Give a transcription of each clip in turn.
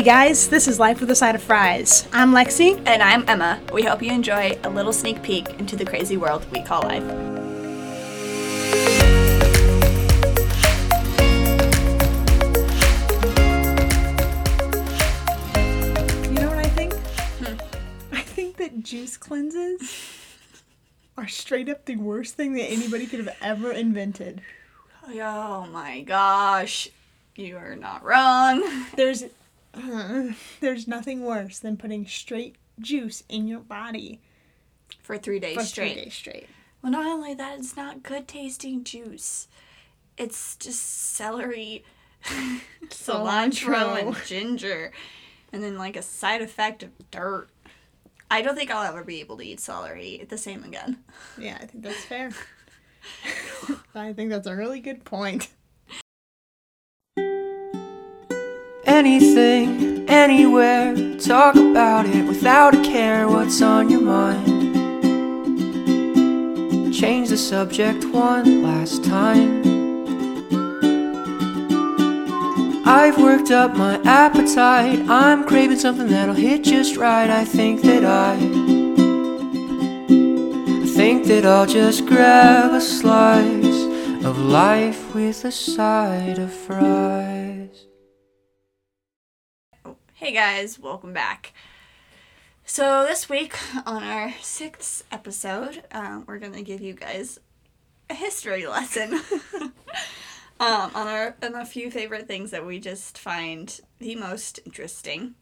Hey guys, this is Life with a Side of Fries. I'm Lexi. And I'm Emma. We hope you enjoy a little sneak peek into the crazy world we call life. You know what I think? Hmm. I think that juice cleanses are straight up the worst thing that anybody could have ever invented. Oh my gosh. You are not wrong. There's uh, there's nothing worse than putting straight juice in your body For three days for straight. three days straight. Well, not only that, it's not good tasting juice. It's just celery, cilantro, and ginger. And then, like, a side effect of dirt. I don't think I'll ever be able to eat celery the same again. Yeah, I think that's fair. I think that's a really good point. Anything, anywhere, talk about it without a care what's on your mind. Change the subject one last time. I've worked up my appetite. I'm craving something that'll hit just right. I think that I. I think that I'll just grab a slice of life with a side of fries. Hey guys, welcome back. So, this week on our sixth episode, um, we're going to give you guys a history lesson um, on, our, on a few favorite things that we just find the most interesting.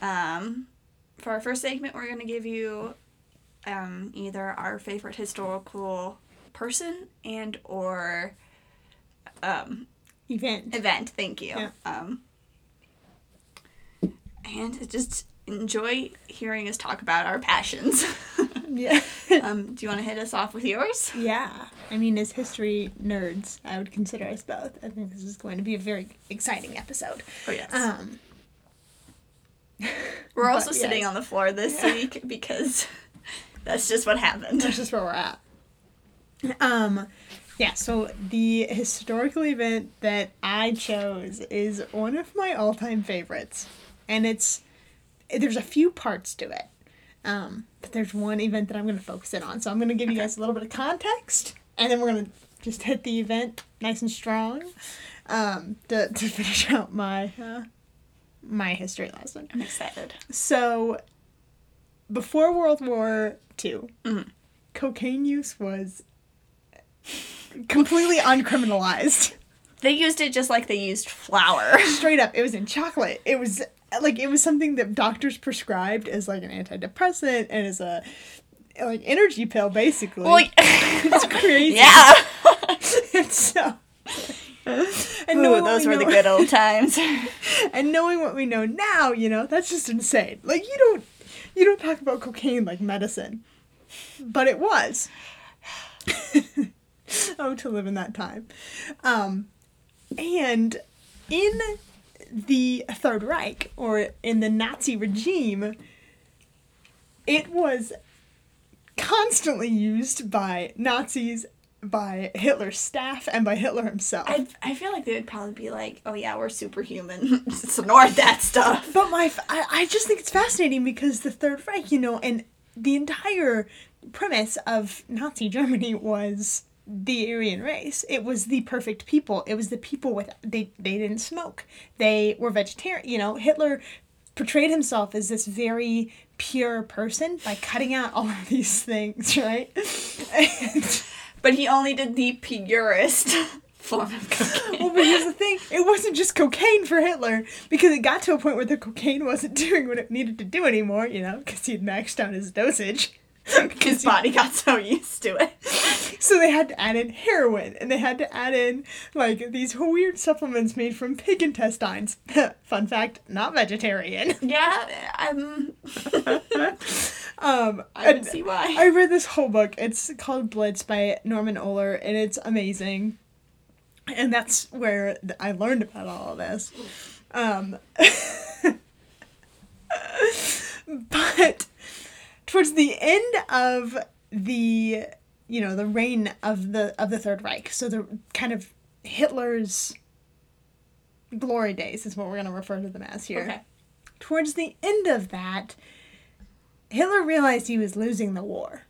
Um, for our first segment, we're going to give you um, either our favorite historical person and or um, Event. event. Thank you. Yeah. And just enjoy hearing us talk about our passions. Yeah. um, do you want to hit us off with yours? yeah. I mean, as history nerds, I would consider us both. I think this is going to be a very exciting episode. Oh yes. Um, We're also sitting on the floor this week because that's just what happened. that's just where we're at. Um, yeah, so the historical event that I chose is one of my all time favorites. And it's, there's a few parts to it. Um, but there's one event that I'm going to focus in on. So I'm going to give you guys a little bit of context, and then we're going to just hit the event nice and strong um, to, to finish out my, uh, my history lesson. I'm excited. So, before World War II, Mhm. cocaine use was completely uncriminalized. They used it just like they used flour. Straight up, it was in chocolate. It was like it was something that doctors prescribed as like an antidepressant and as a like energy pill, basically. well, it's crazy. yeah. it's so. And Ooh, those we were the know- good old times. and knowing what we know now, you know, that's just insane. Like you don't you don't talk about cocaine like medicine. But it was. oh, to live in that time. Um and in the Third Reich or in the Nazi regime, it was constantly used by Nazis, by Hitler's staff, and by Hitler himself. I, I feel like they would probably be like, oh yeah, we're superhuman. Snort that stuff. But my, f- I, I just think it's fascinating because the Third Reich, you know, and the entire premise of Nazi Germany was the Aryan race. It was the perfect people. It was the people with they they didn't smoke. They were vegetarian. You know, Hitler portrayed himself as this very pure person by cutting out all of these things, right? And, But he only did the purest form of cocaine. well, but here's the thing: it wasn't just cocaine for Hitler because it got to a point where the cocaine wasn't doing what it needed to do anymore. You know, because he'd maxed out his dosage. His body got so used to it. So they had to add in heroin, and they had to add in like these weird supplements made from pig intestines. Fun fact: not vegetarian. Yeah, um, Um, I and see why. I read this whole book. It's called Blitzed by Norman Ohler, and it's amazing. And that's where I learned about all of this. Um, but towards the end of the you know the reign of the of the Third Reich, so the kind of Hitler's glory days is what we're going to refer to them as here. Okay. Towards the end of that, Hitler realized he was losing the war.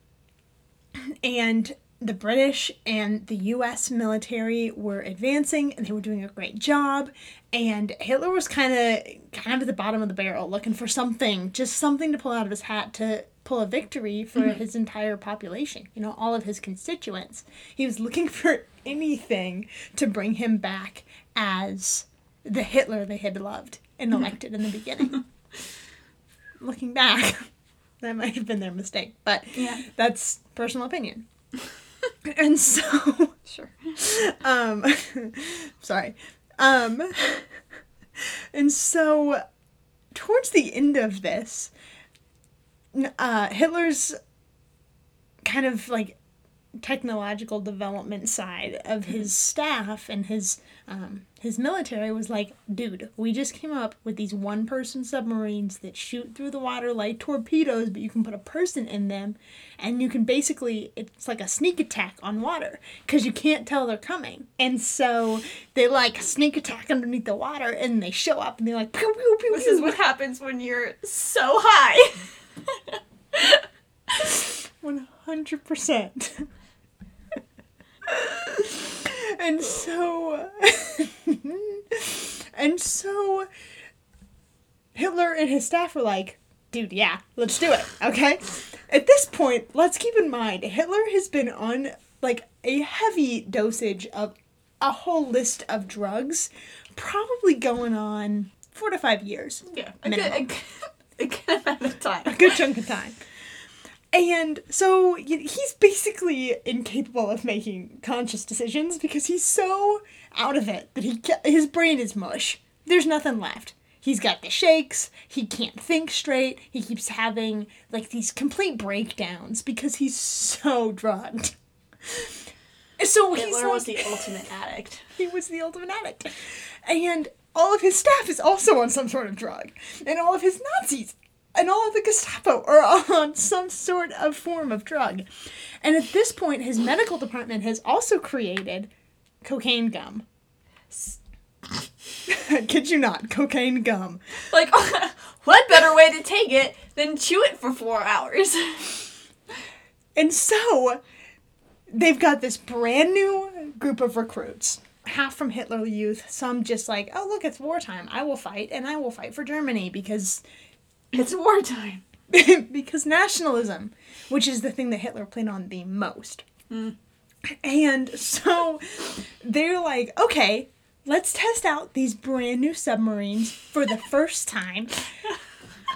And the British and the US military were advancing and they were doing a great job and Hitler was kind of kind of at the bottom of the barrel looking for something, just something to pull out of his hat to pull a victory for mm-hmm. his entire population, you know, all of his constituents. He was looking for anything to bring him back as the Hitler they had loved and mm-hmm. elected in the beginning. Looking back, that might have been their mistake, but Yeah. that's personal opinion. And so, Sure. um, sorry, um, and so towards the end of this, uh, Hitler's kind of like technological development side of his staff and his um, his military was like, dude, we just came up with these one person submarines that shoot through the water like torpedoes, but you can put a person in them, and you can basically it's like a sneak attack on water because you can't tell they're coming, and so they like sneak attack underneath the water, and they show up and they're like, pew pew pew. This is what happens when you're so high. One hundred percent. And so, and so, Hitler and his staff were like, "Dude, yeah, let's do it." Okay. At this point, let's keep in mind Hitler has been on like a heavy dosage of a whole list of drugs, probably going on four to five years. yeah. A good, a, good, a good amount of time. a good chunk of time. And so he's basically incapable of making conscious decisions because he's so out of it that he his brain is mush. There's nothing left. He's got the shakes. He can't think straight. He keeps having like these complete breakdowns because he's so drugged. So he's Hitler like, was the ultimate addict. he was the ultimate addict. And all of his staff is also on some sort of drug. And all of his Nazis and all of the Gestapo are on some sort of form of drug. And at this point, his medical department has also created cocaine gum. Kid you not, cocaine gum. Like, what better way to take it than chew it for four hours? And so they've got this brand new group of recruits. Half from Hitler Youth, some just like, oh, look, it's wartime. I will fight, and I will fight for Germany because It's wartime. because nationalism, which is the thing that Hitler played on the most. And so they're like, okay, let's test out these brand new submarines for the first time.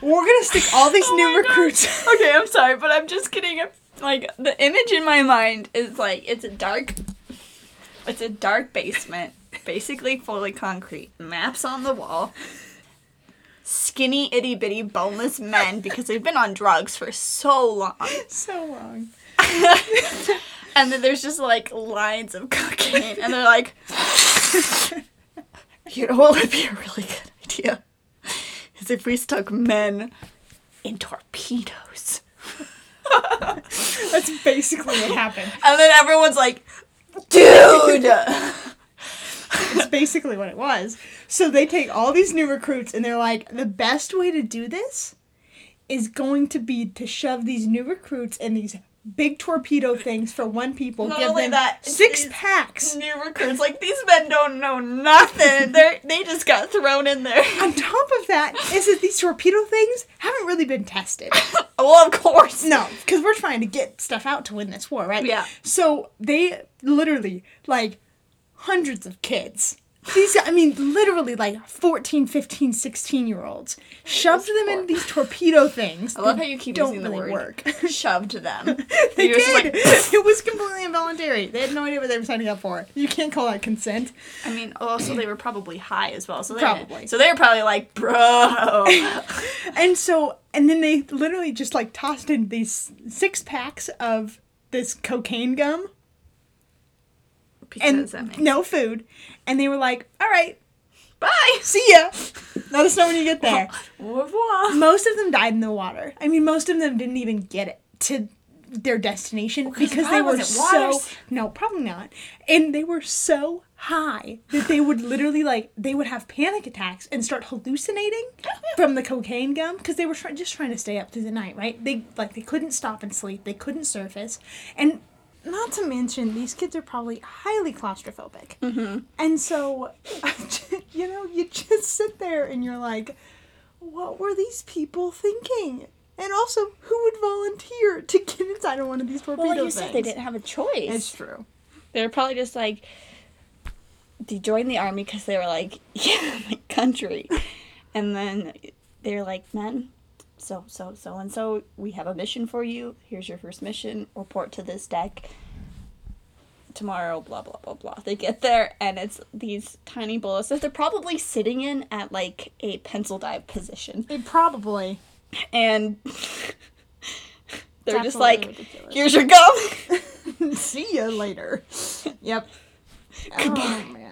We're gonna stick all these Oh new recruits. Okay, I'm sorry, but I'm just kidding. like the image in my mind is like it's a dark it's a dark basement, basically fully concrete, maps on the wall. Skinny itty bitty boneless men because they've been on drugs for so long. so long. And then there's just like lines of cocaine and they're like You know what would be a really good idea? Is if we stuck men in torpedoes. That's basically what happened. And then everyone's like, dude! Basically what it was. So they take all these new recruits and they're like, the best way to do this is going to be to shove these new recruits in these big torpedo things for one people, Not give only them that, six packs. New recruits, like these men don't know nothing. They they just got thrown in there. On top of that, is that these torpedo things haven't really been tested. well, of course. No, because we're trying to get stuff out to win this war, right? Yeah. So they literally, like, hundreds of kids. These, I mean, literally like 14, 15, 16 year olds shoved them in these torpedo things. I love how you keep don't using the really word work. shoved them. They You're did. like- it was completely involuntary. They had no idea what they were signing up for. You can't call that consent. I mean, oh, also they were probably high as well. So they Probably. So they were probably like, bro. And so, and then they literally just like tossed in these six packs of this cocaine gum and no food. And they were like, all right, Bye. see ya. Let us know when you get there. Au revoir. most of them died in the water. I mean, most of them didn't even get it to their destination it because they were so no probably not and they were so high that they would literally like they would have panic attacks and start hallucinating from the cocaine gum because they were try- just trying to stay up through the night right they like they couldn't stop and sleep they couldn't surface and not to mention these kids are probably highly claustrophobic. Mm-hmm. and so you know you just sit there and you're like what were these people thinking? And also who would volunteer to get inside of one of these torpedo Well, like you things said, they didn't have a choice. it's true. They're probably just like they joined the army because they were like, yeah, my country, and then they're like, men, so so so and so, we have a mission for you. Here's your first mission. Report to this deck. Tomorrow, blah blah blah blah. They get there and it's these tiny bullets that they're probably sitting in at like a pencil dive position, it probably and they're just like, ridiculous. "Here's your gum." see you later yep oh man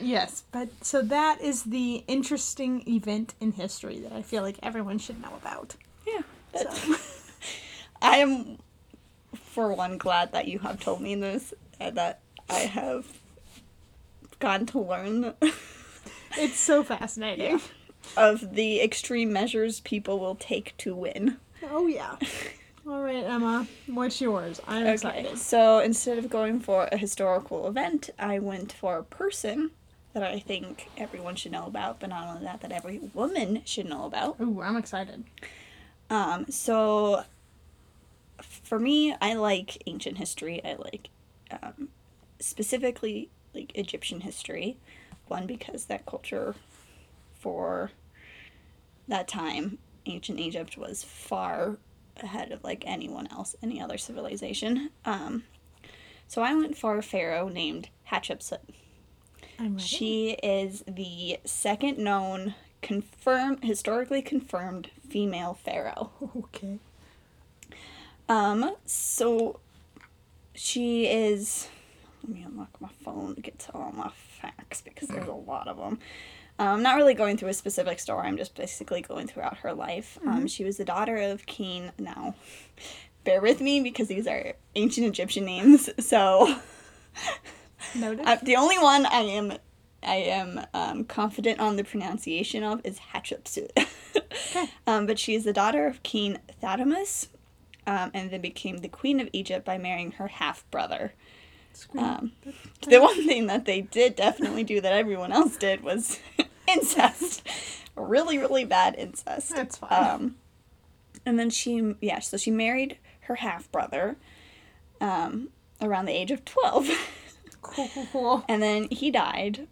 yes but so that is the interesting event in history that i feel like everyone should know about. Yeah. so. I am, for one, glad that you have told me this and that I have gone to learn it's so fascinating. of the extreme measures people will take to win. oh yeah. All right emma what's yours? I'm Okay, excited. so instead of going for a historical event, I went for a person that I think everyone should know about, but not only that, that every woman should know about. Ooh, i'm excited Um, so for me, I like ancient history. I like um, specifically like Egyptian history. One because that culture for that time, ancient Egypt was far ahead of like anyone else, any other civilization. Um, so I went for a pharaoh named Hatshepsut. She is the second known confirmed historically confirmed female pharaoh. okay Um so she is let me unlock my phone to get to all my facts because there's a lot of them. Um, I'm not really going through a specific story. I'm just basically going throughout her life. Um, she was the daughter of King. Now, bear with me because these are ancient Egyptian names. So noted Uh, the only one I am I am um, confident on the pronunciation of is Hatshepsut. um, but she is the daughter of King Thaddeus, um, and then became the queen of Egypt by marrying her half brother. Um, the one thing that they did definitely do that everyone else did was incest. really, really bad incest. That's fine. Um, and then she, yeah, so she married her half brother um, around the age of 12. Cool cool cool And then he died,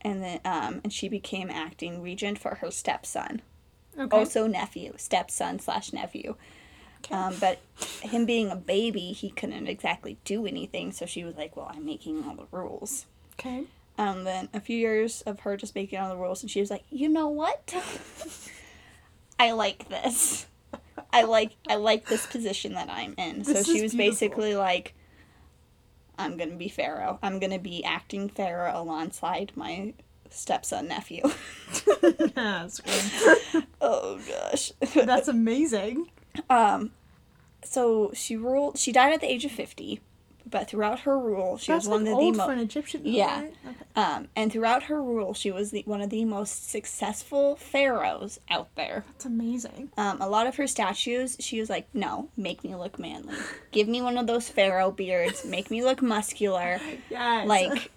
and then um, and she became acting regent for her stepson, okay also nephew, stepson slash nephew. Um, but him being a baby, he couldn't exactly do anything. So she was like, "Well, I'm making all the rules." okay Um, then a few years of her just making all the rules, and she was like, "You know what? I like this. I like I like this position that I'm in." So she was beautiful. basically like, "I'm gonna be pharaoh. I'm gonna be acting pharaoh alongside my stepson nephew." That's good. oh gosh. That's amazing. um, so she ruled. She died at the age of fifty, but throughout her rule, she That's was one like of the old mo- for an Egyptian. though, Yeah. right? Okay. Um, and throughout her rule, she was the, one of the most successful pharaohs out there. That's amazing. Um, a lot of her statues, she was like, no, make me look manly. Give me one of those pharaoh beards. Make me look muscular. Yes. Like,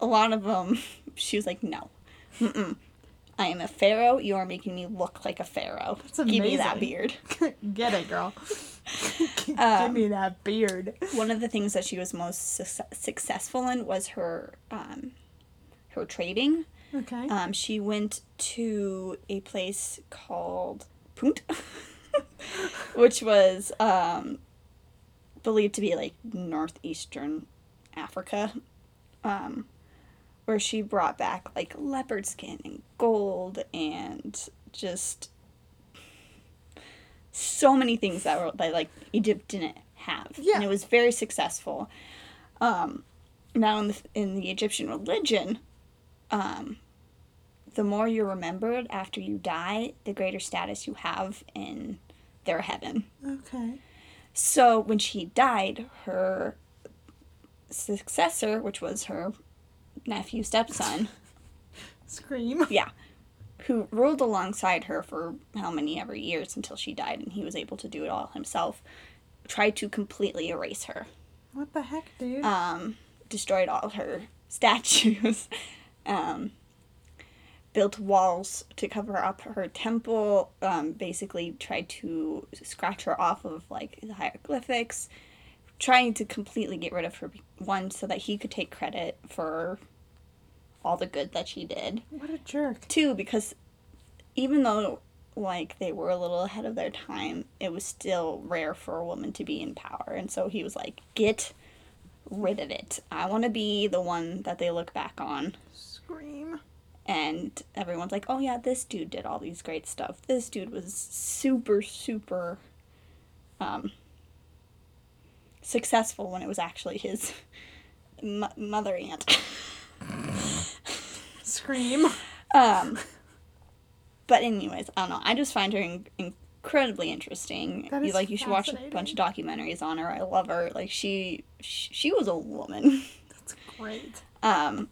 a lot of them, she was like, no. Mm-mm. I am a pharaoh. You are making me look like a pharaoh. That's Give me that beard. get it, girl. Give Um, me that beard. One of the things that she was most suc successful in was her um, her trading. Okay. Um, she went to a place called Punt, which was um, believed to be like northeastern Africa, um, where she brought back like leopard skin and gold and just so many things that were that like Egypt didn't have, Yeah. and it was very successful. Um, now in the in the Egyptian religion, um, the more you're remembered after you die, the greater status you have in their heaven. okay. So when she died, her successor, which was her nephew stepson, Scream. yeah, who ruled alongside her for how many ever years until she died and he was able to do it all himself, tried to completely erase her. What the heck, dude? Um, destroyed all her statues. um, built walls to cover up her temple. Um, basically tried to scratch her off of like the hieroglyphics, trying to completely get rid of her. One, so that he could take credit for all the good that she did. what a jerk. Too, because even though like they were a little ahead of their time, it was still rare for a woman to be in power. And so he was like, get rid of it. I want to be the one that they look back on. Scream. And everyone's like, oh yeah, this dude did all these great stuff. This dude was super, super um, successful when it was actually his m- mother aunt. Scream. Um, but anyways, I don't know. I just find her in- incredibly interesting. That You- like you should watch a bunch of documentaries on her. I love her. Like she, she, she was a woman. That's great. Um,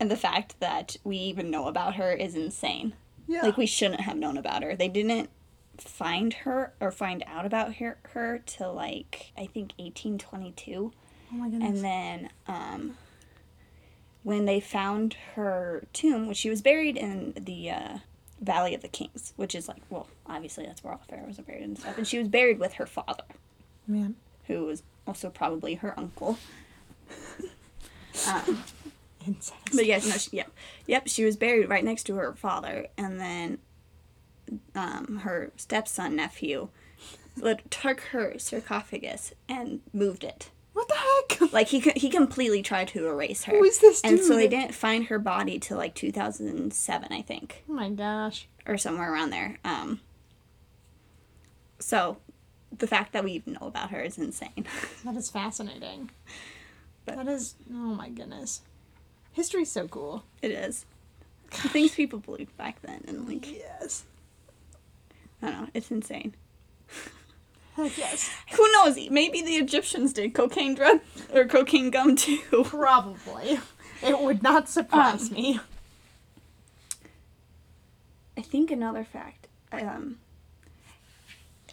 and the fact that we even know about her is insane. Yeah. Like we shouldn't have known about her. They didn't find her or find out about her her till like I think eighteen twenty two. oh my goodness. And then um, when they found her tomb, which she was buried in the uh, Valley of the Kings, which is like, well, obviously that's where all the pharaohs are buried and stuff. And she was buried with her father, Man. who was also probably her uncle. um, Incest. but yes, no, she, yep, yep, she was buried right next to her father, and then um, her stepson nephew took her sarcophagus and moved it. What the heck? Like he he completely tried to erase her. Who is this dude? And so they didn't find her body till like 2007, I think, Oh my gosh. or somewhere around there. Um. So, the fact that we even know about her is insane. That is fascinating. But- that is oh my goodness. History's so cool. it is. The things people believed back then, and like Yes. I don't know, it's insane. Heck yes. Who knows? Maybe the Egyptians did cocaine drug or cocaine gum too. Probably. It would not surprise Um, me. I think another fact, um,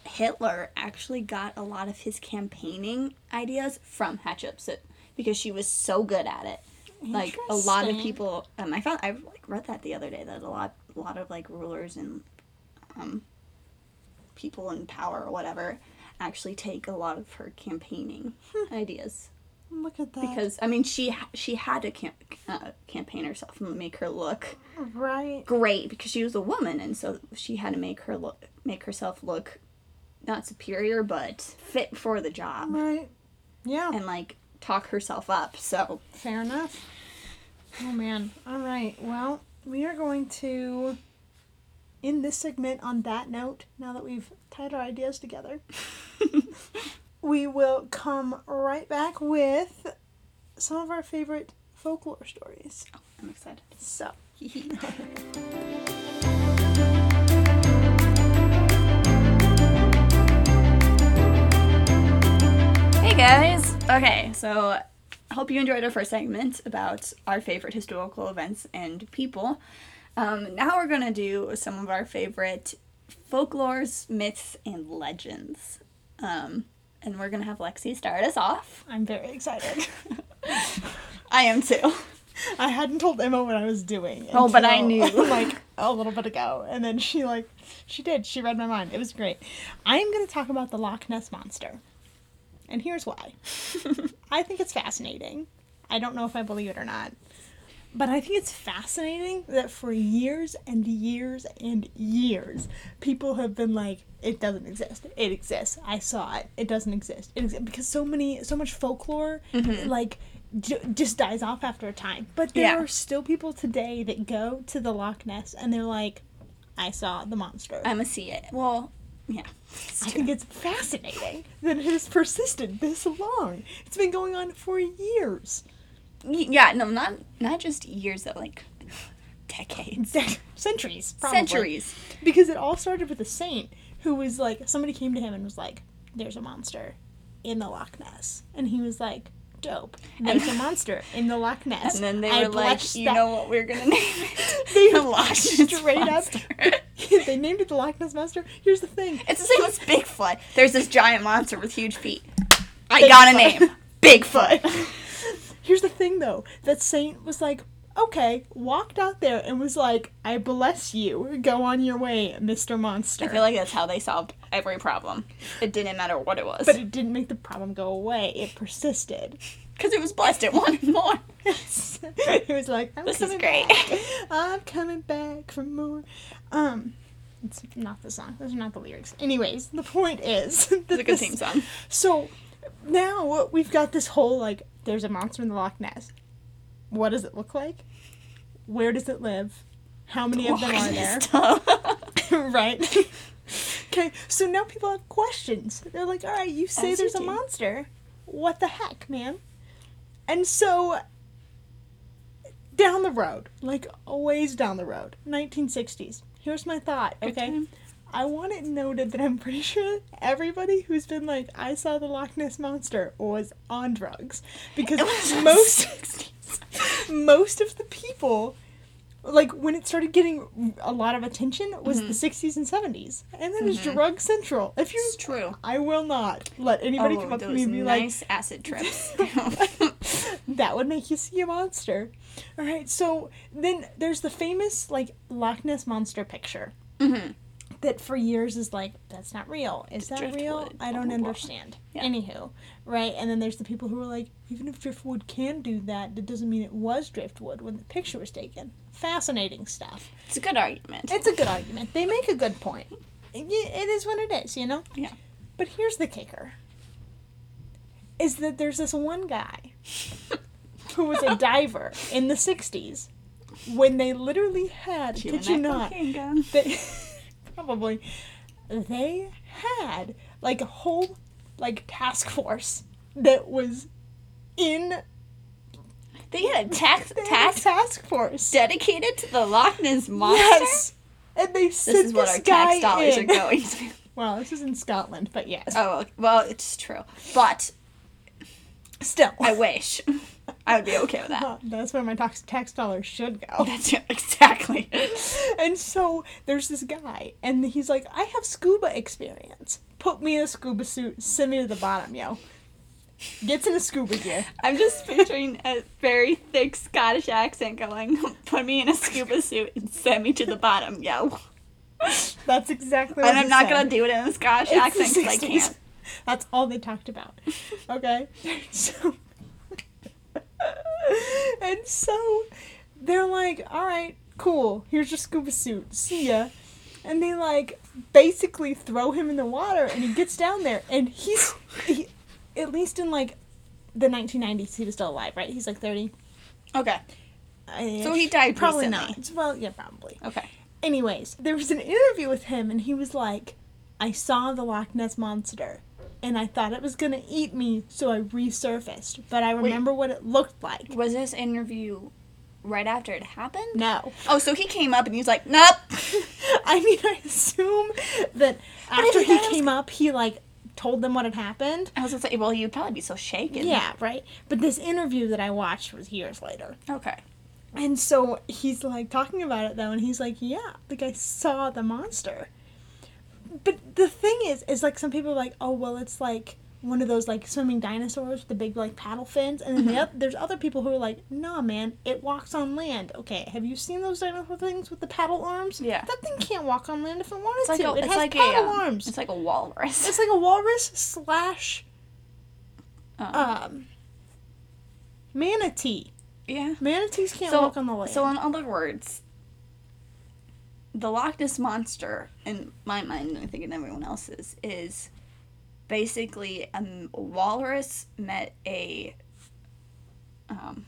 Hitler actually got a lot of his campaigning ideas from Hatshepsut because she was so good at it. Like a lot of people, um, I found I like read that the other day that a lot, a lot of like rulers and um, people in power or whatever actually take a lot of her campaigning ideas Look at that. because I mean she she had to camp- uh, campaign herself and make her look right. great because she was a woman and so she had to make her look make herself look not superior but fit for the job Right. Yeah. and like talk herself up so Fair enough. Oh man. All right. Well, we are going to end this segment on that note. Now that we've tied our ideas together, we will come right back with some of our favorite folklore stories. Oh, I'm excited So. hey guys okay so I hope you enjoyed our first segment about our favorite historical events and people um, now we're gonna do some of our favorite folklores myths and legends um, and we're gonna have lexi start us off I'm very excited. i am too I hadn't told Emma what I was doing. Oh, but I knew. like a little bit ago, and then she like she did. She read my mind. It was great. I am going to talk about the Loch Ness monster, and here's why. I think it's fascinating. I don't know if I believe it or not, but I think it's fascinating that for years and years and years, people have been like, "It doesn't exist. It exists. I saw it. It doesn't exist. It exists." Because so many, so much folklore, mm-hmm. like. J- just dies off after a time, but there Yeah. are still people today that go to the Loch Ness and they're like, "I saw the monster." I'm gonna see it well yeah I think it's fascinating that it has persisted this long. It's been going on for years. Yeah, no, not not just years though, like decades, centuries, probably. centuries. Because it all started with a saint who was like, somebody came to him and was like, there's a monster in the Loch Ness. And he was like, dope. There's a monster in the Loch Ness. And then they I were like, you that- know what we're gonna name it? They The Loch Ness straight up. Monster. they named it the Loch Ness Monster. Here's the thing. It's the same as Bigfoot. There's this giant monster with huge feet. I got a name. Bigfoot. Here's the thing, though. That saint was like, okay, walked out there and was like, I bless you. Go on your way, Mr. Monster. I feel like that's how they solved every problem. It didn't matter what it was. but it didn't make the problem go away. It persisted. Because it was blessed, it wanted more. it was like, I'm This is great. back. I'm coming back for more. Um, it's not the song. Those are not the lyrics. Anyways, the point is, that It's a good this- theme song. So now we've got this whole like, there's a monster in the Loch Ness. What does it look like? Where does it live? How many of them are there? right? okay, so now people have questions. They're like, all right, you say As you there's a do. monster. What the heck, man? And so, down the road, like a ways down the road, 1960s, here's my thought, okay? I want it noted that I'm pretty sure everybody who's been like, I saw the Loch Ness Monster was on drugs. Because most most. of the people like when it started getting a lot of attention was the 60s and 70s and then it's drug central if you It's true. i will not let anybody oh, come up to me and be nice acid trips. that would make you see a monster all right so then there's the famous like loch ness monster picture hmm that for years is like that's not real. Is that real? I don't blah, blah. understand. Yeah. anywho right? And then there's the people who are like even if driftwood can do that that doesn't mean it was driftwood when the picture was taken. Fascinating stuff. It's a good argument. it's a good argument. They make a good point. It, it is what it is you know? Yeah. but here's the kicker is that there's this one guy who was a diver in the 60s when they literally had Chewing kid you not they probably they had like a whole like task force that was in They had a tax they had a task task force. dedicated to the Loch Ness monster. Yes, and they sent This is what this our tax dollars in. are going to. Well, this is in Scotland, but yes, Oh well, it's true. But still, I wish I would be okay with that. That's where my tax tax dollars should go. That's it, exactly. and so there's this guy, and he's like, I have scuba experience. Put me in a scuba suit, send me to the bottom, yo. Gets in a scuba gear. I'm just picturing a very thick Scottish accent going, "Put me in a scuba suit and send me to the bottom, yo." That's exactly what And I'm not said. gonna do it in a Scottish It's accent because I can't. That's all they talked about. Okay? So And so they're like, "All right, cool. Here's your scuba suit. See ya." And they like basically throw him in the water and he gets down there and he's he, at least in like the 1990s he was still alive, right? He's like 30. Okay. I- So he died probably recently. not. Well, yeah, probably. Okay. Anyways, there was an interview with him, and he was like, I saw the Loch Ness Monster, and I thought it was gonna eat me, so I resurfaced. But I remember what it looked like. Was this interview right after it happened? No. Oh, so he came up and he was like, "Nope." I mean, I assume that after he was- came up, he, like, told them what had happened. I was gonna say, well, you'd probably be so shaken. Yeah, right? But this interview that I watched was years later. Okay. And so he's like talking about it though, and he's like, "Yeah, like I saw the monster." But the thing is, is like some people are like, "Oh, well, it's like one of those like swimming dinosaurs with the big like paddle fins," and then the oth- there's other people who are like, "Nah, man, it walks on land." Okay, have you seen those dinosaur things with the paddle arms? Yeah. that thing can't walk on land if it wanted like to. a, it has like a, paddle um, arms. It's like a walrus. It's like a walrus slash Um, um manatee. yeah. Manatees can't So, walk on the land. so in other words, the Loch Ness monster, in my mind, and I think in everyone else's, is basically a walrus met a um.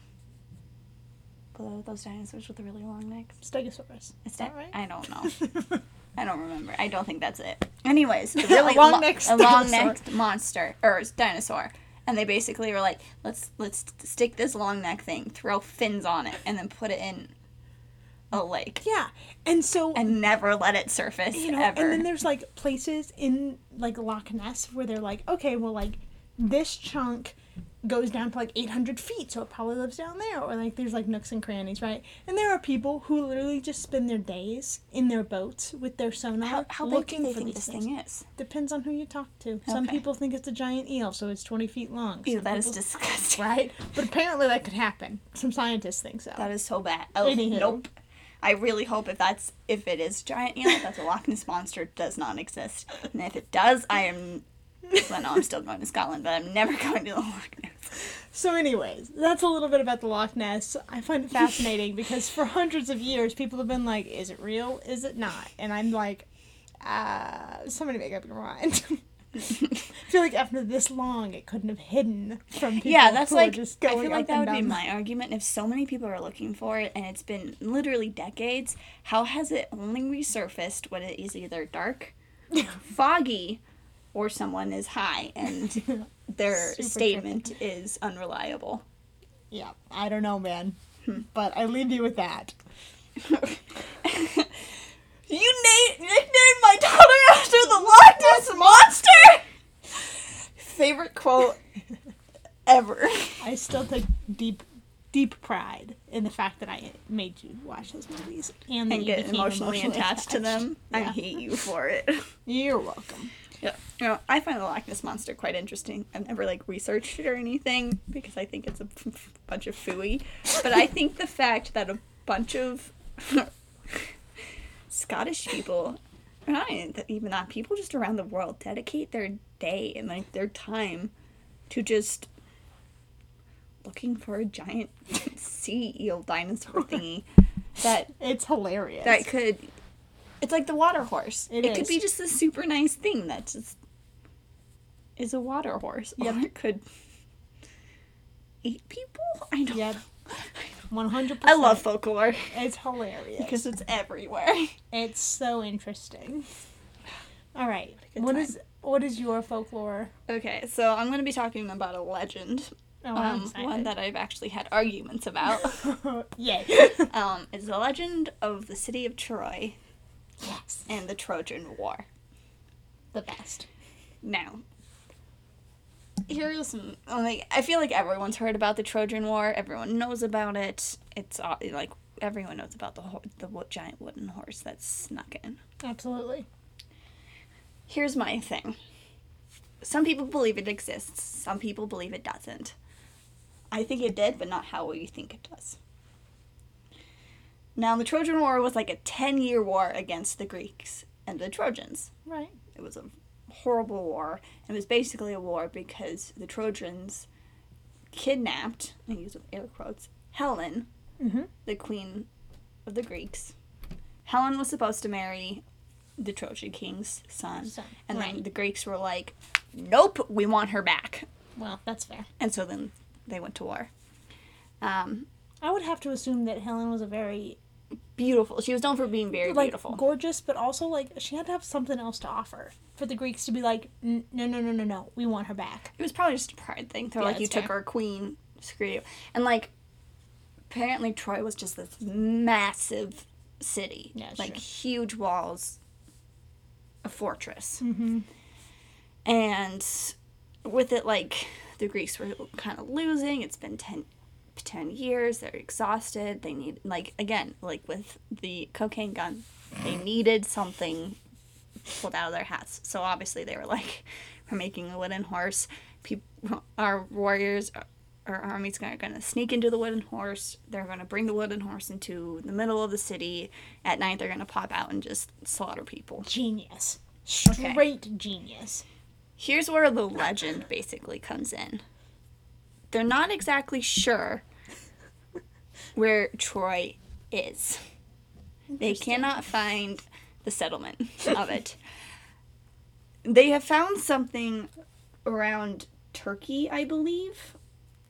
Those dinosaurs with the really long necks? Stegosaurus. Is that right? I don't know. I don't remember. I don't think that's it. Anyways, a really long lo- necked a long necked monster or dinosaur, and they basically were like, let's let's stick this long neck thing, throw fins on it, and then put it in a lake Yeah, and so and never let it surface you know, ever. and then there's like places in like Loch Ness where they're like, okay, well, like this chunk goes down to like 800 feet, so it probably lives down there, or like there's like nooks and crannies, right? And there are people who literally just spend their days in their boats with their sonar how how big looking do they for think these this things. thing is? Depends on who you talk to. Some people think it's a giant eel, so it's 20 feet long. Ew, Some that is people- disgusting. right. But apparently that could happen. Some scientists think so. That is so bad. Oh, Anywho. nope. I really hope if that's if it is giant eel, that the Loch Ness monster does not exist. And if it does, I am. Well, no, I'm still going to Scotland, but I'm never going to the Loch Ness. So, anyways, that's a little bit about the Loch Ness. I find it fascinating because for hundreds of years, people have been like, "Is it real? Is it not?" And I'm like, uh, "Somebody make up your mind." I feel like after this long, it couldn't have hidden from people. Yeah, that's like. just I feel like that would be my argument. If so many people are looking for it, and it's been literally decades, how has it only resurfaced when it is either dark, foggy, or someone is high and their Super statement is unreliable? Yeah, I don't know, man, Hmm. but I leave you with that. You na- nicknamed my daughter after the Loch Ness monster. Favorite quote ever. I still take deep, deep pride in the fact that I made you watch those movies and, And you get emotionally, attached, to them. I hate you for it. You're welcome. Yeah. You know, I find the Loch Ness monster quite interesting. I've never like researched it or anything because I think it's a bunch of fooey. But I think the fact that a bunch of Scottish people, not even even that, people just around the world dedicate their day and like their time to just looking for a giant sea eel dinosaur thingy that It's hilarious. that could it's like the water horse It it, could be just a super nice thing that just is a water horse Yep. or it could eat people i don't Yep. One hundred i love folklore It's hilarious. because it's everywhere it's so interesting. All right. What is what is your folklore? okay so i'm going to be talking about a legend Oh, um, one that i've actually had arguments about. Yay. um, it's the legend of the city of troy yes. and the trojan war The best. Now, here's some. Like, I feel like everyone's heard about the Trojan War. Everyone knows about it. It's like everyone knows about the ho- the wo- giant wooden horse that snuck in. Absolutely. Here's my thing. Some people believe it exists. Some people believe it doesn't. I think it did, but not how we think it does. Now, the Trojan War was like a 10 year war against the Greeks and the Trojans. Right. It was a horrible war. It was basically a war because the Trojans kidnapped, I use with air quotes, Helen, Mm-hmm. the queen of the Greeks. Helen was supposed to marry the Trojan king's son. Son, And then the Greeks were like, nope, we want her back. Well, that's fair. And so then they went to war. Um, I would have to assume that Helen was a very beautiful. She was known for being very like beautiful. gorgeous, but also like she had to have something else to offer for the Greeks to be like, no, no, no, no, no, we want her back. It was probably just a pride thing. They're Yeah, like, you that's took our queen, screw you. And like, apparently Troy was just this massive city, Yeah, like sure. huge walls, a fortress, Mm-hmm. and with it, like the Greeks were kind of losing. It's been 10, 10 years. They're exhausted. They need like again, like with the cocaine gun, they needed something pulled out of their hats. So obviously they were like, we're making a wooden horse. People, our warriors, uh, our armies are going to sneak into the wooden horse. They're going to bring the wooden horse into the middle of the city. At night, they're going to pop out and just slaughter people. Genius. Okay. Straight genius. Here's where the legend basically comes in. They're not exactly sure where Troy is. They cannot find the settlement of it. They have found something around Turkey, I believe.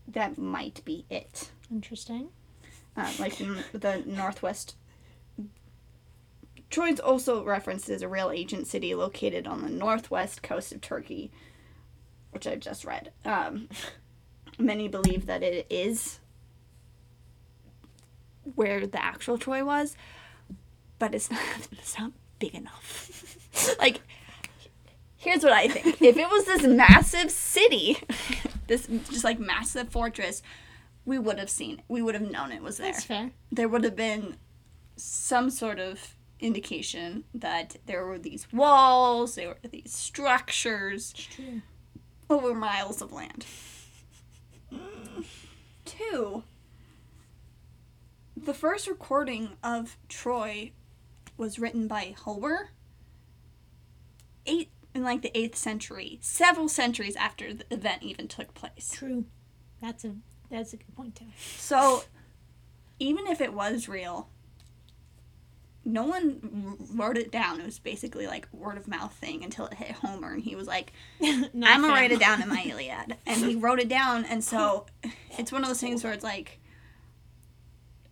That might be it. Interesting. Uh, like in the northwest. Troy's also referenced as a real ancient city located on the northwest coast of Turkey, which I just read. Um, many believe that it is where the actual Troy was, but it's not it's not big enough. like here's what I think. If it was this massive city, this just like massive fortress, we would have seen it. We would have known it was there. That's fair. There would have been some sort of indication that there were these walls, there were these structures True. over miles of land. Two, the first recording of Troy was written by Homer. Eight in like the eighth century, several centuries after the event even took place. True. That's a that's a good point too. So, even if it was real, no one wrote it down. It was basically like word of mouth thing until it hit Homer, and he was like, I'm gonna write it down in my Iliad, and he wrote it down, and so it's one of those things where it's like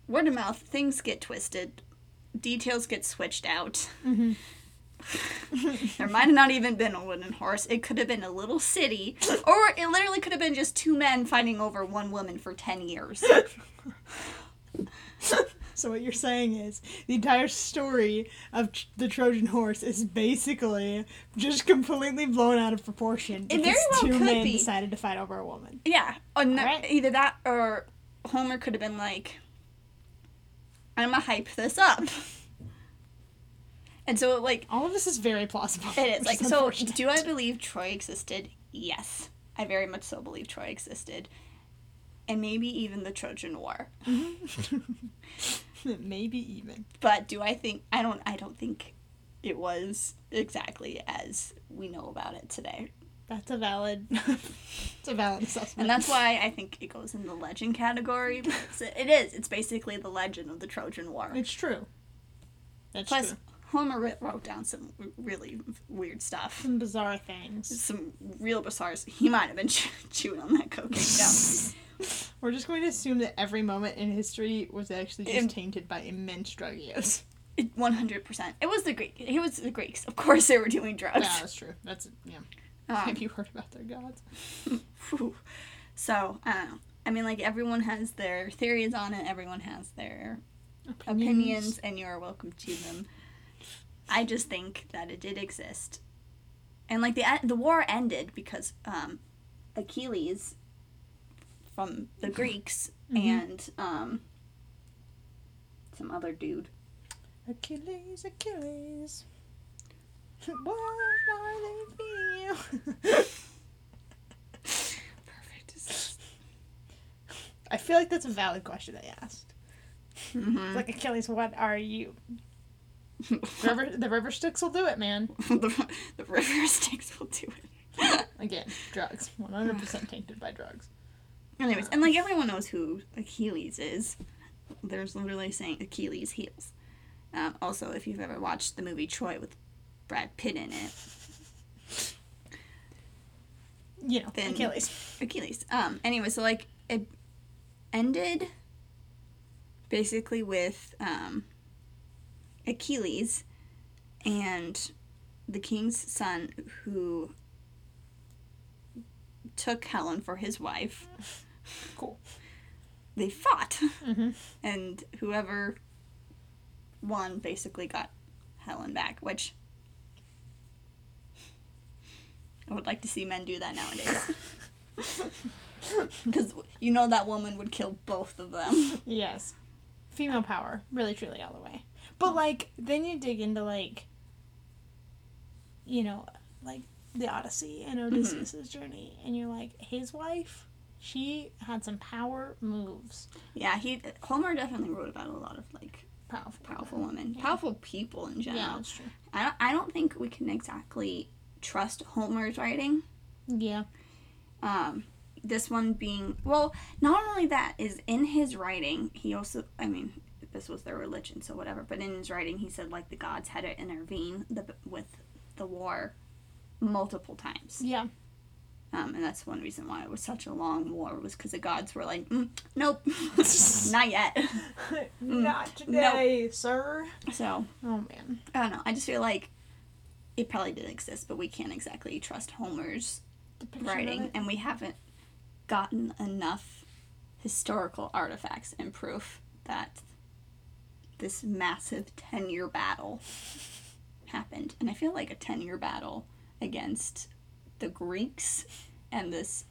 word of mouth, things get twisted, details get switched out. Mhm. there might have not even been a wooden horse. It could have been a little city, or it literally could have been just two men fighting over one woman for ten years. So what you're saying is the entire story of tr- the Trojan horse is basically just completely blown out of proportion It because very well two could men be. decided to fight over a woman. Yeah, Alright. either that or Homer could have been like, "I'm gonna hype this up," and so like All of this is very plausible. it is like so. Do I believe Troy existed? Yes, I very much so believe Troy existed, and maybe even the Trojan War. Mm-hmm. Maybe even. But do I think I don't? I don't think it was exactly as we know about it today, That's a valid. it's a valid assessment. and that's why I think it goes in the legend category. because It is. It's basically the legend of the Trojan War. it's true. That's true. Plus, true. Homer wrote down some really weird stuff. Some bizarre things. Some real bizarre. He might have been chewing on that cocaine. We're just going to assume that every moment in history was actually just Im- tainted by immense drug use. One hundred percent. It was the Greek. It was the Greeks. Of course, they were doing drugs. Yeah, that's true. That's yeah. Um, Have you heard about their gods? So I don't know. I mean, like everyone has their theories on it. Everyone has their opinions, and you are welcome to them. I just think that it did exist, and like the the war ended because um, Achilles from the Greeks Mhm. and um, some other dude. Achilles, Achilles. What are they feeding Perfect. I feel like that's a valid question I asked. Mm-hmm. Like Achilles, what are you? The river, the river Styx will do it, man. the, the river Styx will do it. Again, drugs. One hundred percent tainted by drugs. Anyways, and like everyone knows who Achilles is. There's literally saying Achilles heels. Um, also, if you've ever watched the movie Troy with Brad Pitt in it, You know, Then- Achilles. Achilles. Um. Anyway, so like it ended basically with um, Achilles and the king's son who took Helen for his wife. Cool. They fought. Mm-hmm. and whoever won basically got Helen back, which I would like to see men do that nowadays. Because you know that woman would kill both of them. Yes. Female power, really truly all the way. But like then you dig into like you know, like the Odyssey and mm-hmm. Odysseus' journey and you're like, his wife, she had some power moves. Yeah, he Homer definitely wrote about a lot of like Powerful. powerful women, Yeah. powerful people in general. Yeah, that's true. I don't, I don't think we can exactly trust Homer's writing. Yeah. um, this one being well not only that is in his writing he also i mean this was their religion so whatever but in his writing he said like the gods had to intervene the, with the war multiple times Yeah. um, and that's one reason why it was such a long war was because the gods were like mm, nope not yet Not today, sir. so Oh man. i don't know i just feel like it probably didn't exist but we can't exactly trust homer's writing and we haven't gotten enough historical artifacts and proof that this massive 10 year battle happened. And I feel like a 10 year battle against the Greeks and this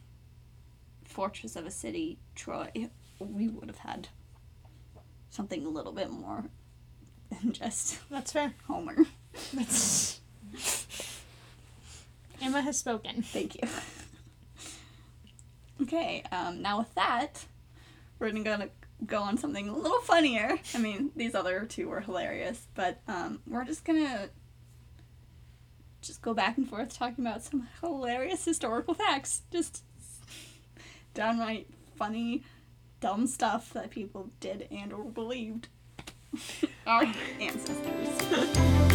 fortress of a city, Troy, we would have had something a little bit more than just That's fair. Homer. That's. Emma has spoken. Thank you. Okay, um, now with that, we're gonna go, on something a little funnier. I mean, these other two were hilarious, but um, we're just gonna just go back and forth talking about some hilarious historical facts. Just downright funny, dumb stuff that people did and or believed. Our ancestors.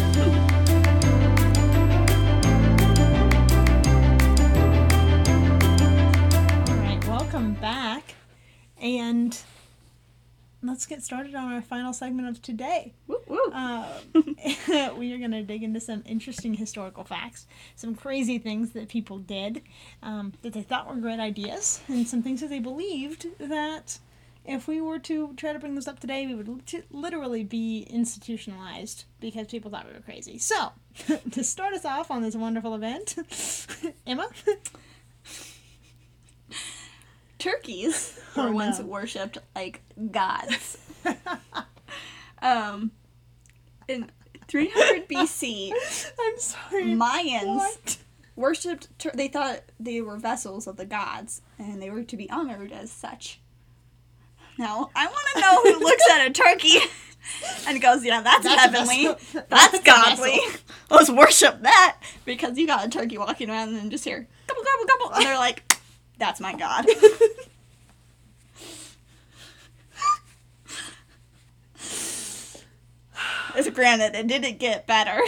welcome back. And let's get started on our final segment of today. Woo woo. Um, we are going to dig into some interesting historical facts, some crazy things that people did um, that they thought were great ideas, and some things that they believed that if we were to try to bring this up today, we would lit- literally be institutionalized because people thought we were crazy. So, to start us off on this wonderful event, Emma, turkeys Oh, were once no. worshipped like gods. um, in 300 BC, I'm sorry. Mayans What? worshipped. Tur- they thought they were vessels of the gods, and they were to be honored as such. Now, I want to know who looks at a turkey and goes, "Yeah, that's, That's heavenly. That's, That's godly. Let's worship that." Because you got a turkey walking around and just hear gobble gobble gobble, and they're like, "That's my god." It's granted, it didn't get better.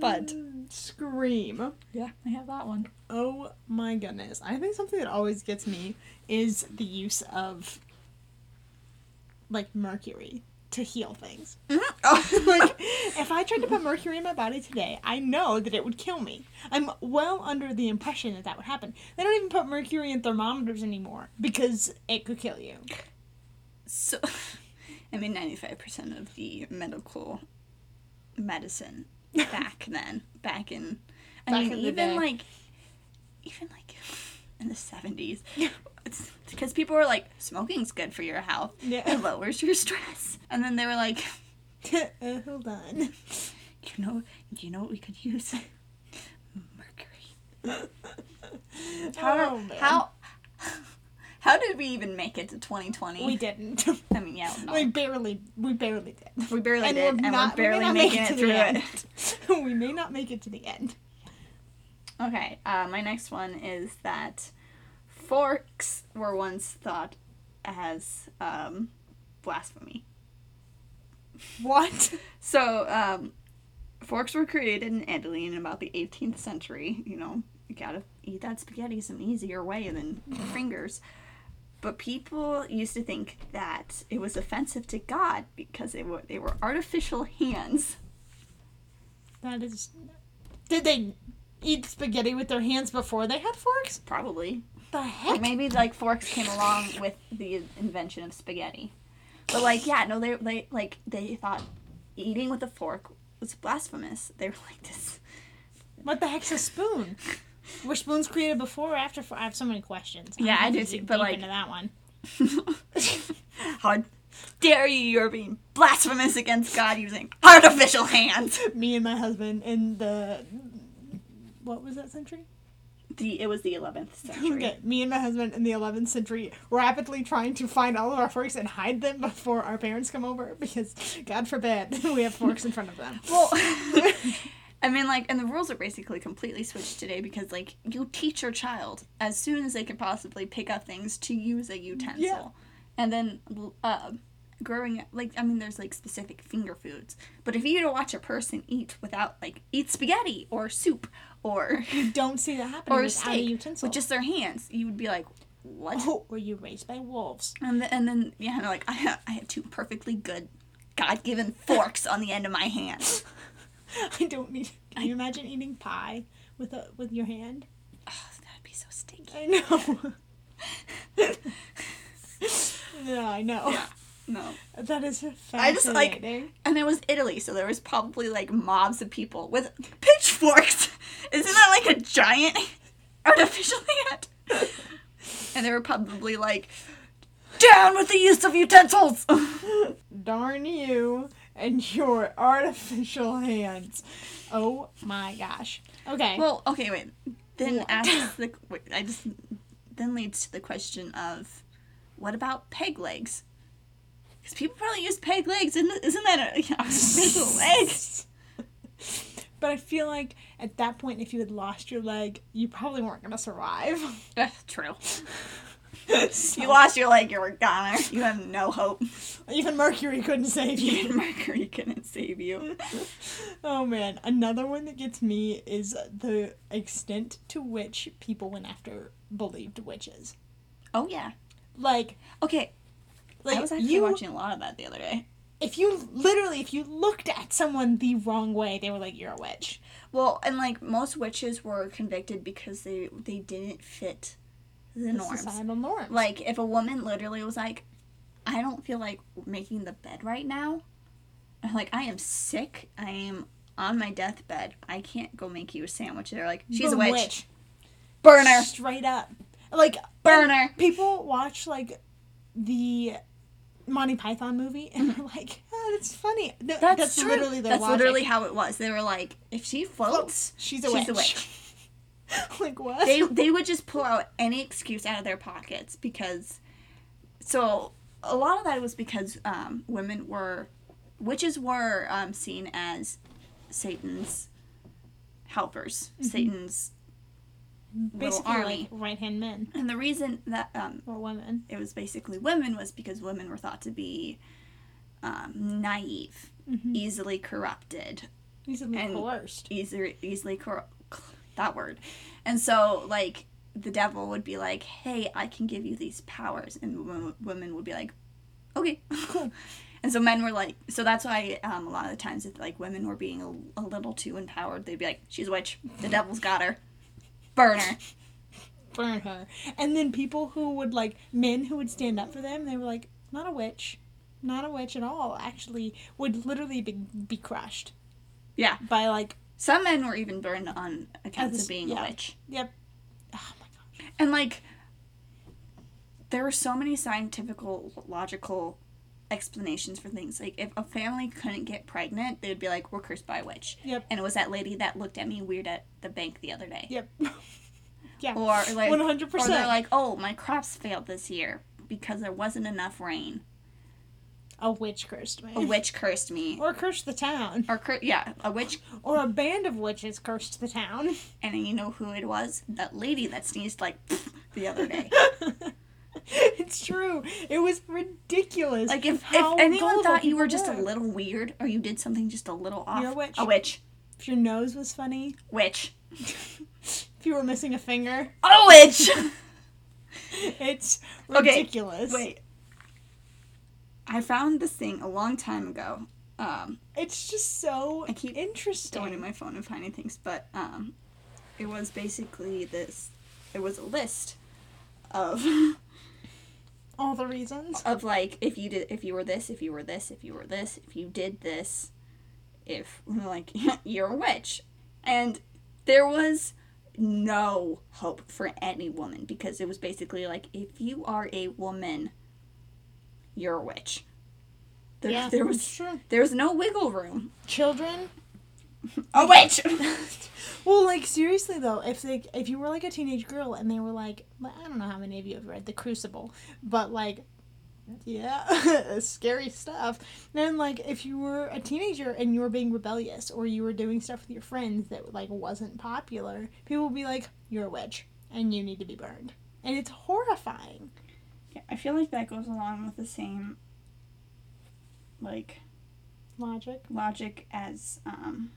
but Scream. yeah, I have that one. Oh my goodness. I think something that always gets me is the use of like mercury to heal things. Mm-hmm. Oh, like if I tried to put mercury in my body today, I know that it would kill me. I'm well under the impression that that would happen. They don't even put mercury in thermometers anymore because it could kill you. so, I mean, ninety-five percent of the medical medicine back then, back in, I Back mean, in the even like, even like in the seventies, because people were like, smoking's good for your health. Yeah. It lowers your stress, and then they were like, uh, hold on. you know, you know what we could use? Mercury. How, oh, how, how did we even make it to 2020? we didn't. I mean, yeah, no. we barely we barely did. we barely and did, and not, we're we barely make making it, to the through end. it. we may not make it to the end. Okay, uh, my next one is that forks were once thought as um, blasphemy. What? So, um, forks were created in Italy in about the 18th century. You know, you gotta eat that spaghetti some easier way than fingers. But people used to think that it was offensive to God because they were they were artificial hands. That is. Did they eat spaghetti with their hands before they had forks? Probably. The heck? maybe like forks came along with the invention of spaghetti. But like yeah, no, they they like they thought eating with a fork was blasphemous. They were like this. What the heck's a spoon? Were spoons created before or after? I have so many questions. I'm Yeah, I do too, but, like- into that one. How dare you? You're being blasphemous against God using artificial hands. Me and my husband in the what was that century? The it was the 11th century. Okay, me and my husband in the 11th century rapidly trying to find all of our forks and hide them before our parents come over because, God forbid, we have forks in front of them. Well, I mean, like, and the rules are basically completely switched today because, like, you teach your child as soon as they can possibly pick up things to use a utensil. Yeah. And then, uh, growing up, like, I mean, there's, like, specific finger foods. But if you watch a person eat without, like, eat spaghetti or soup or, You don't see that happening or a steak utensil. with just their hands, you would be like, what? Oh, were you raised by wolves? And, th- and then, yeah, like, I have, I have two perfectly good, God given forks on the end of my hand. I don't need. Can you imagine eating pie with a with your hand? Oh, that'd be so stinky. I know. yeah, I know. Yeah. No. That is I just, like- fascinating. And it was Italy, so there was probably like mobs of people with pitchforks. Isn't that like a giant artificial hand? And they were probably like, down with the use of utensils. Darn you and your artificial hands. Oh my gosh. Okay. well, okay, wait. Then What? asks the wait, I just then leads to the question of, what about peg legs? Because people probably use peg legs, isn't isn't that a artificial leg? but I feel like at that point, if you had lost your leg, you probably weren't going to survive. True. You lost your leg, you were gone. You have no hope. Even Mercury couldn't save you. Even Mercury couldn't save you. Oh man, another one that gets me is the extent to which people went after believed witches. Oh yeah. Like, Okay, like I was actually you, watching a lot of that the other day. if you literally, if you looked at someone the wrong way, they were like, "You're a witch." Well, and like most witches were convicted because they they didn't fit the The norms. societal norms. Like if a woman literally was like, "I don't feel like making the bed right now," like I am sick. I am on my deathbed. I can't go make you a sandwich. They're like, "She's a Boom, witch. Burner. Straight up. Like burner. people watch like the Monty Python movie and they're like, "Oh, that's funny." No, That's, true. literally That's logic. literally how it was. They were like, "If she floats, Floats. She's a she's witch. a witch." like what? they they would just pull out any excuse out of their pockets because so a lot of that was because um, women were witches were um, seen as satan's helpers satan's little Basically, army like right hand men and the reason that um, or women. it was basically women was because women were thought to be um, naive Mhm. easily corrupted Easily And- coerced. easily easily cor- that word and so like the devil would be like hey i can give you these powers and w- women would be like okay Cool. and so men were like so that's why um, a lot of the times if like women were being a, a little too empowered they'd be like she's a witch the devil's got her burn her Burn her. And then people who would like men who would stand up for them, they were like, not a witch. Not a witch at all. Actually, would literally be, be crushed. Yeah. By like, some men were even burned on accounts of being yeah. a witch yep. Oh my gosh. And like, there were so many scientific, logical explanations for things. Like, if a family couldn't get pregnant, they would be like, "We're cursed by a witch." Yep. And it was that lady that looked at me weird at the bank the other day. Yep. yeah. Or like, One hundred or they're percent. like, "Oh, my crops failed this year because there wasn't enough rain. A witch cursed me. A witch cursed me." Or cursed the town. Or cur- yeah, a witch. Or a band of witches cursed the town. And you know who it was? That lady that sneezed like the other day. it's true. It was ridiculous. Like if, if anyone thought you were just a little weird or you did something just a little off, You're a witch. A witch. If your nose was funny, Witch. if you were missing a finger, A witch. it's Okay, ridiculous. Wait. I found this thing a long time ago. Um, It's just so I keep interesting. going to my phone and finding things, but um, it was basically this. It was a list of All the reasons. of like if you did if you were this if you were this if you were this if you did this if like you're a witch and there was no hope for any woman because it was basically like if you are a woman you're a witch there, yeah, there was true. there was no wiggle room Children. A witch Well, like seriously though, if they if you were like a teenage girl and they were like, I don't know how many of you have read The Crucible, but like, yeah, scary stuff. Then like if you were a teenager and you were being rebellious or you were doing stuff with your friends that like wasn't popular, people would be like, you're a witch and you need to be burned, and it's horrifying. Yeah, i feel like that goes along with the same like Logic. logic as um,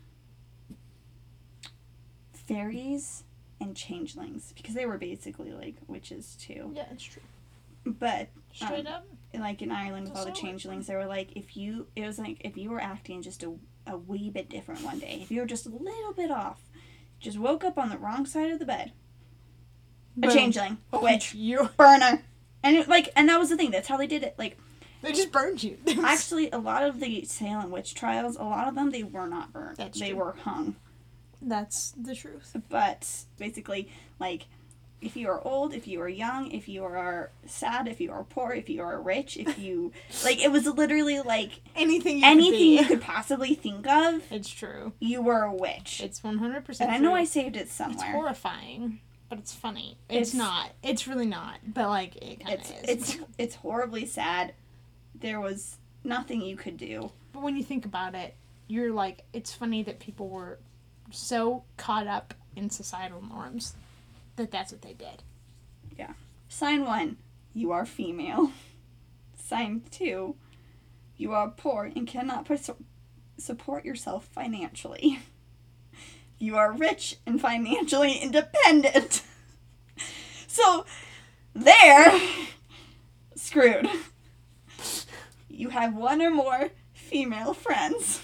fairies and changelings because they were basically like witches too. Yeah, it's true. But Straight Um, up. like in Ireland with all the changelings, they were like if you it was like if you were acting just a, a wee bit different one day, if you were just a little bit off, just woke up on the wrong side of the bed, a changeling, a witch, You. burner, and it, like and that was the thing. That's how they did it. Like They just burned you. Actually, a lot of the Salem witch trials, a lot of them they were not burned. That's they true. were hung. That's the truth. But basically, like, if you are old, if you are young, if you are sad, if you are poor, if you are rich, if you like, it was literally like Anything you anything could you could possibly think of, It's true. you were a witch. It's one hundred percent. and I know I saved it somewhere. It's horrifying, but it's funny. It's, It's- not. It's really not. But like it kind of It's is. it's it's horribly sad. There was nothing you could do. But when you think about it, you're like, it's funny that people were so caught up in societal norms that that's what they did. Yeah. Sign one, you are female. Sign two, you are poor and cannot support yourself financially. You are rich and financially independent. So, there, screwed. You have one or more female friends.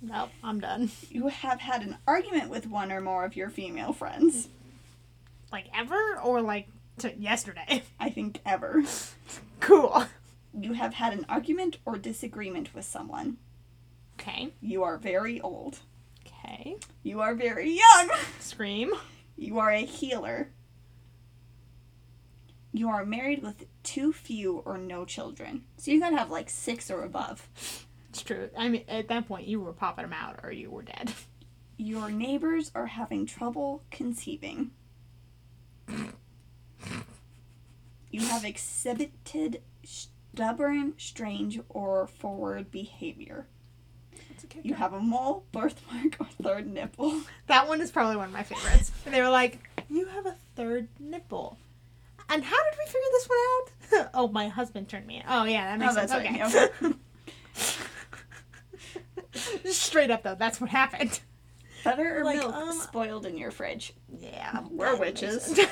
Nope, I'm done. You have had an argument with one or more of your female friends. Like ever or like to yesterday. I think ever. Cool. You have had an argument or disagreement with someone. Okay. You are very old. Okay. You are very young. Scream. You are a healer. You are married with too few or no children. So you gotta have like six or above. It's true. I mean, at that point, you were popping them out or you were dead. Your neighbors are having trouble conceiving. You have exhibited stubborn, strange, or forward behavior. Okay, You have a mole, birthmark, or third nipple. That one is probably one of my favorites. And they were like, "You have a third nipple." And how did we figure this one out? oh, my husband turned me. in. Oh yeah, that makes Oh, that's sense. right, Okay. Just Straight up though, that's what happened. Butter or Like, milk um, spoiled in your fridge. Yeah, We're witches. we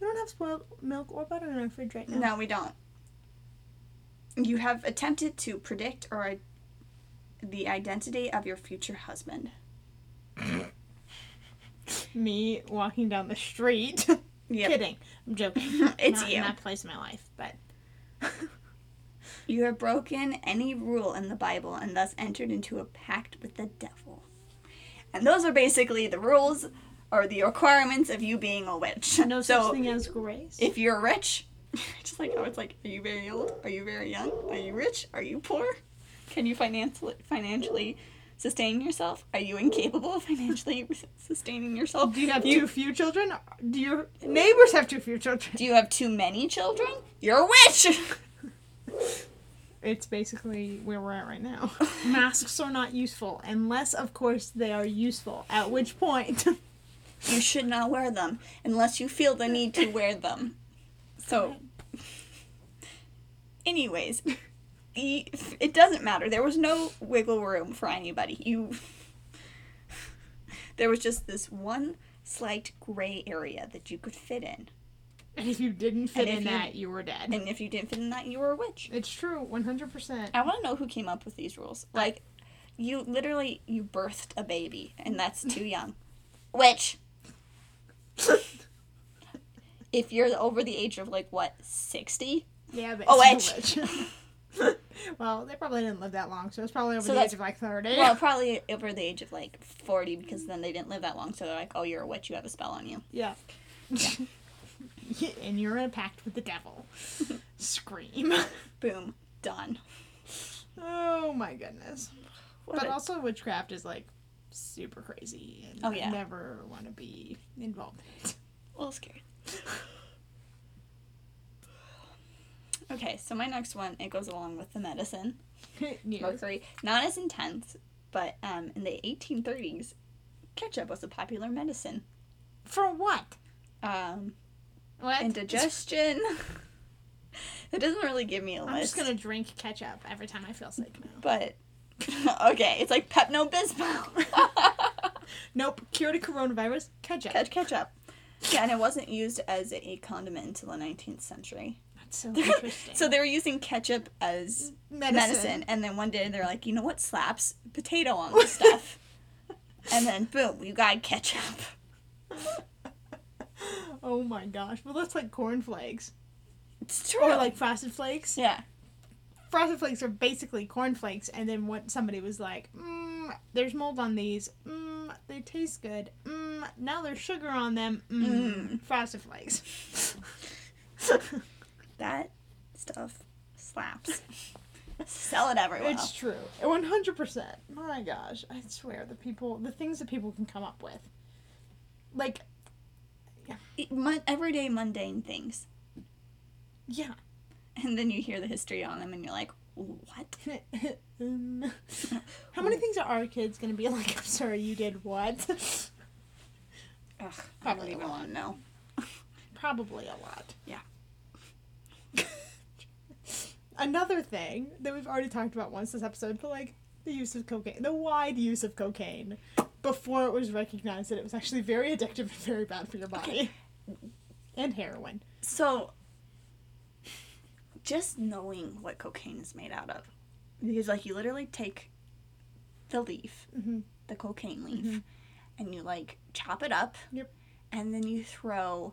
don't have spoiled milk or butter in our fridge right now. No, we don't. You have attempted to predict or i- the identity of your future husband. Me walking down the street. Yep. Kidding. I'm joking. It's not, you. Not place in my life, but You have broken any rule in the Bible and thus entered into a pact with the devil. And those are basically the rules or the requirements of you being a witch. no such so thing as grace. if you're rich, just like how it's like, are you very old? Are you very young? Are you rich? Are you poor? Can you financially financially sustain yourself? Are you incapable of financially sustaining yourself? Do you have too few children? Do your neighbors have too few children? Do you have too many children? You're a witch. It's basically where we're at right now. Masks are not useful unless, of course, they are useful. At which point, You should not wear them unless you feel the need to wear them. So, anyways, it doesn't matter. There was no wiggle room for anybody. You, there was just this one slight gray area that you could fit in, and if you didn't fit in you- that, you were dead. and if you didn't fit in that, you were a witch. It's true, one hundred percent. I want to know who came up with these rules. Like, you literally you birthed a baby, and that's too young. Witch. If you're over the age of like what sixty, Yeah, but Oh, a witch. well, they probably didn't live that long, so it's probably over So the age of like thirty. well, probably over the age of like forty, because then they didn't live that long. So they're like, "Oh, you're a witch. You have a spell on you." yeah. and you're in a pact with the devil. Scream. Boom, done. Oh my goodness. What but a- also witchcraft is like super crazy and Oh, yeah. I never want to be involved in it. a little scary. Okay, so my next one it goes along with the medicine. Yes. mercury. Not as intense, but um, in the 1830s, ketchup was a popular medicine. For what? Um, What? indigestion. it doesn't really give me a list. I'm just gonna drink ketchup every time I feel sick now. But okay, it's like Pepto Bismol. Nope. Cure to coronavirus. Ketchup. ketchup. Yeah, and it wasn't used as a condiment until the 19th century. That's so interesting. So they were using ketchup as medicine. medicine, and then one day they're like, you know what slaps? Potato on this stuff. and then boom, you got ketchup. Oh my gosh. Well, that's like cornflakes It's true. or like frosted flakes. yeah. Frosted Flakes are basically cornflakes, and then what somebody was like, mm, "There's mold on these. Mm, they taste good. Mm, now there's sugar on them. Mm, Mm. Frosted Flakes." That stuff slaps. Sell it everywhere. It's true, one hundred percent. My gosh, I swear the people, the things that people can come up with, like, Mon- everyday mundane things. yeah. And then you hear the history on them and you're like, what? um, how many things are our kids gonna be like? I'm sorry, you did what? Ugh, I don't Probably even a want to know. Probably a lot. Yeah. Another thing that we've already talked about once this episode, but like the use of cocaine, the wide use of cocaine before it was recognized that it was actually very addictive and very bad for your body. And heroin. So, just knowing what cocaine is made out of. Because, like, you literally take the leaf, Mhm. the cocaine leaf, Mhm. and you, like, chop it up. Yep. And then you throw,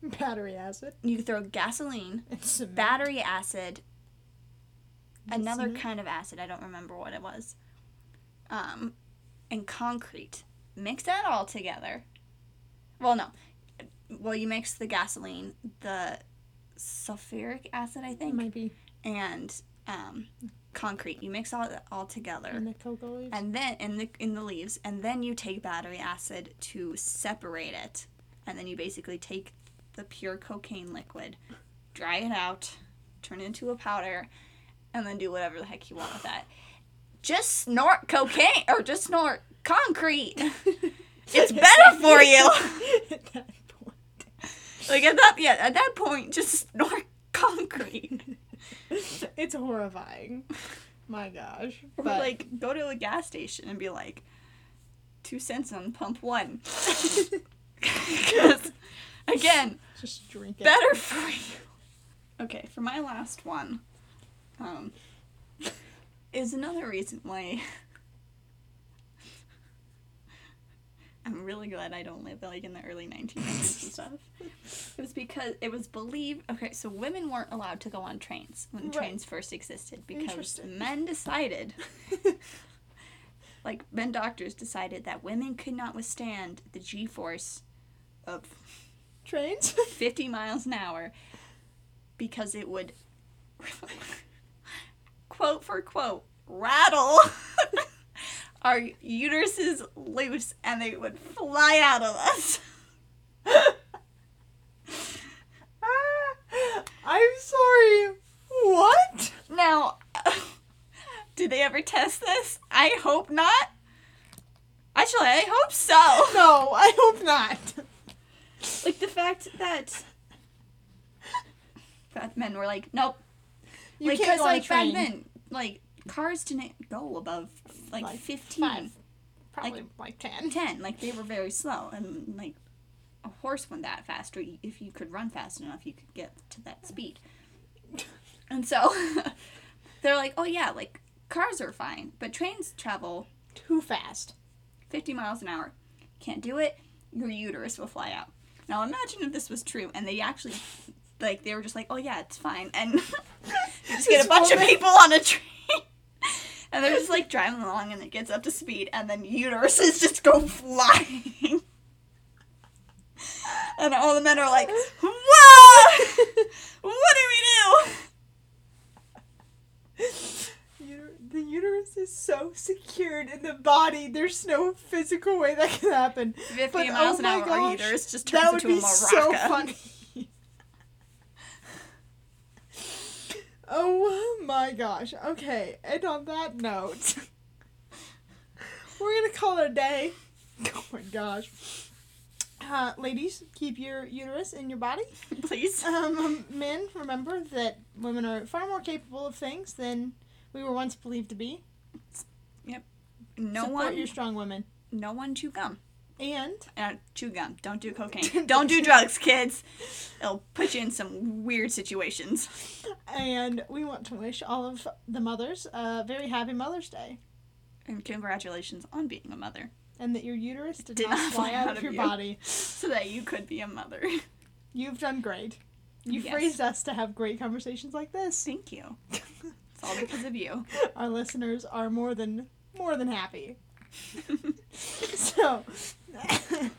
Battery acid you throw gasoline, battery acid, another Cement? kind of acid, I don't remember what it was, um, and concrete. Mix that all together. Well, no. Well, you mix the gasoline, the sulfuric acid, I think, might be and um, concrete. You mix all all together, in the cocoa leaves. and then in the in the leaves, and then you take battery acid to separate it, and then you basically take the pure cocaine liquid, dry it out, turn it into a powder, and then do whatever the heck you want with that. Just snort cocaine or just snort concrete. It's better for you. At that point. Like at that yeah, at that point, just snort concrete. It's horrifying. My gosh. Or But like go to a gas station and be like, two cents on pump one. Because again, just drink it. better for you. Okay, for my last one, um, is another reason why I'm really glad I don't live like in the early 1900s and stuff. It was because it was believed. Okay, so women weren't allowed to go on trains when Right. trains first existed because men decided, like men doctors decided that women could not withstand the G-force of Trains? 50 miles an hour because it would quote for quote rattle our uteruses loose and they would fly out of us. I'm sorry. What? Now, did they ever test this? I hope not. Actually, I hope so. No, I hope not. Like the fact that that men were like, nope, You like, can't go on a like back train. then, like cars didn't go above like, Like, fifteen, five. Probably like, 10. ten. Like they were very slow, and like a horse went that fast, or if you could run fast enough, you could get to that speed. And so they're like, oh yeah, like cars are fine, but trains travel Too fast. fifty miles an hour. Can't do it. Your uterus will fly out. Now imagine if this was true, and they actually. Like they were just like, oh yeah, it's fine, and you just get a bunch of people on a train, and they're just like driving along, and it gets up to speed, and then uteruses just go flying, and all the men are like, whoa, what do we Uter- the uterus is so secured in the body. There's no physical way that can happen. Fifty But, miles oh an hour, our gosh, uterus just turns That would into be a maraca. so funny. Oh my gosh. Okay, and on that note, we're gonna call it a day. Oh my gosh. Uh, ladies, keep your uterus in your body. Please. Um, men, remember that women are far more capable of things than we were once believed to be. Yep. No Support one, your strong women. no one chew gum. And Uh, chew gum. Don't do cocaine. Don't do drugs, kids. It'll put you in some weird situations. and we want to wish all of the mothers a very happy Mother's Day. And congratulations on being a mother, And that your uterus did, Did not not fly out out of your you. body. so that you could be a mother. You've done great. You Yes. phrased us to have great conversations like this. Thank you. It's all because of you. Our listeners are more than more than happy. so,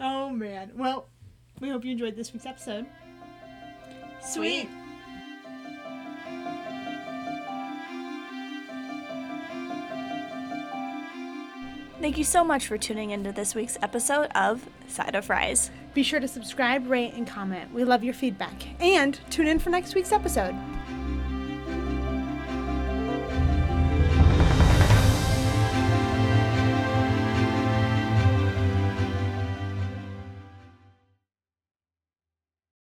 oh man. Well, we hope you enjoyed this week's episode. Sweet. Thank you so much for tuning into this week's episode of Side of Fries. Be sure to subscribe, rate, and comment. We love your feedback. And tune in for next week's episode.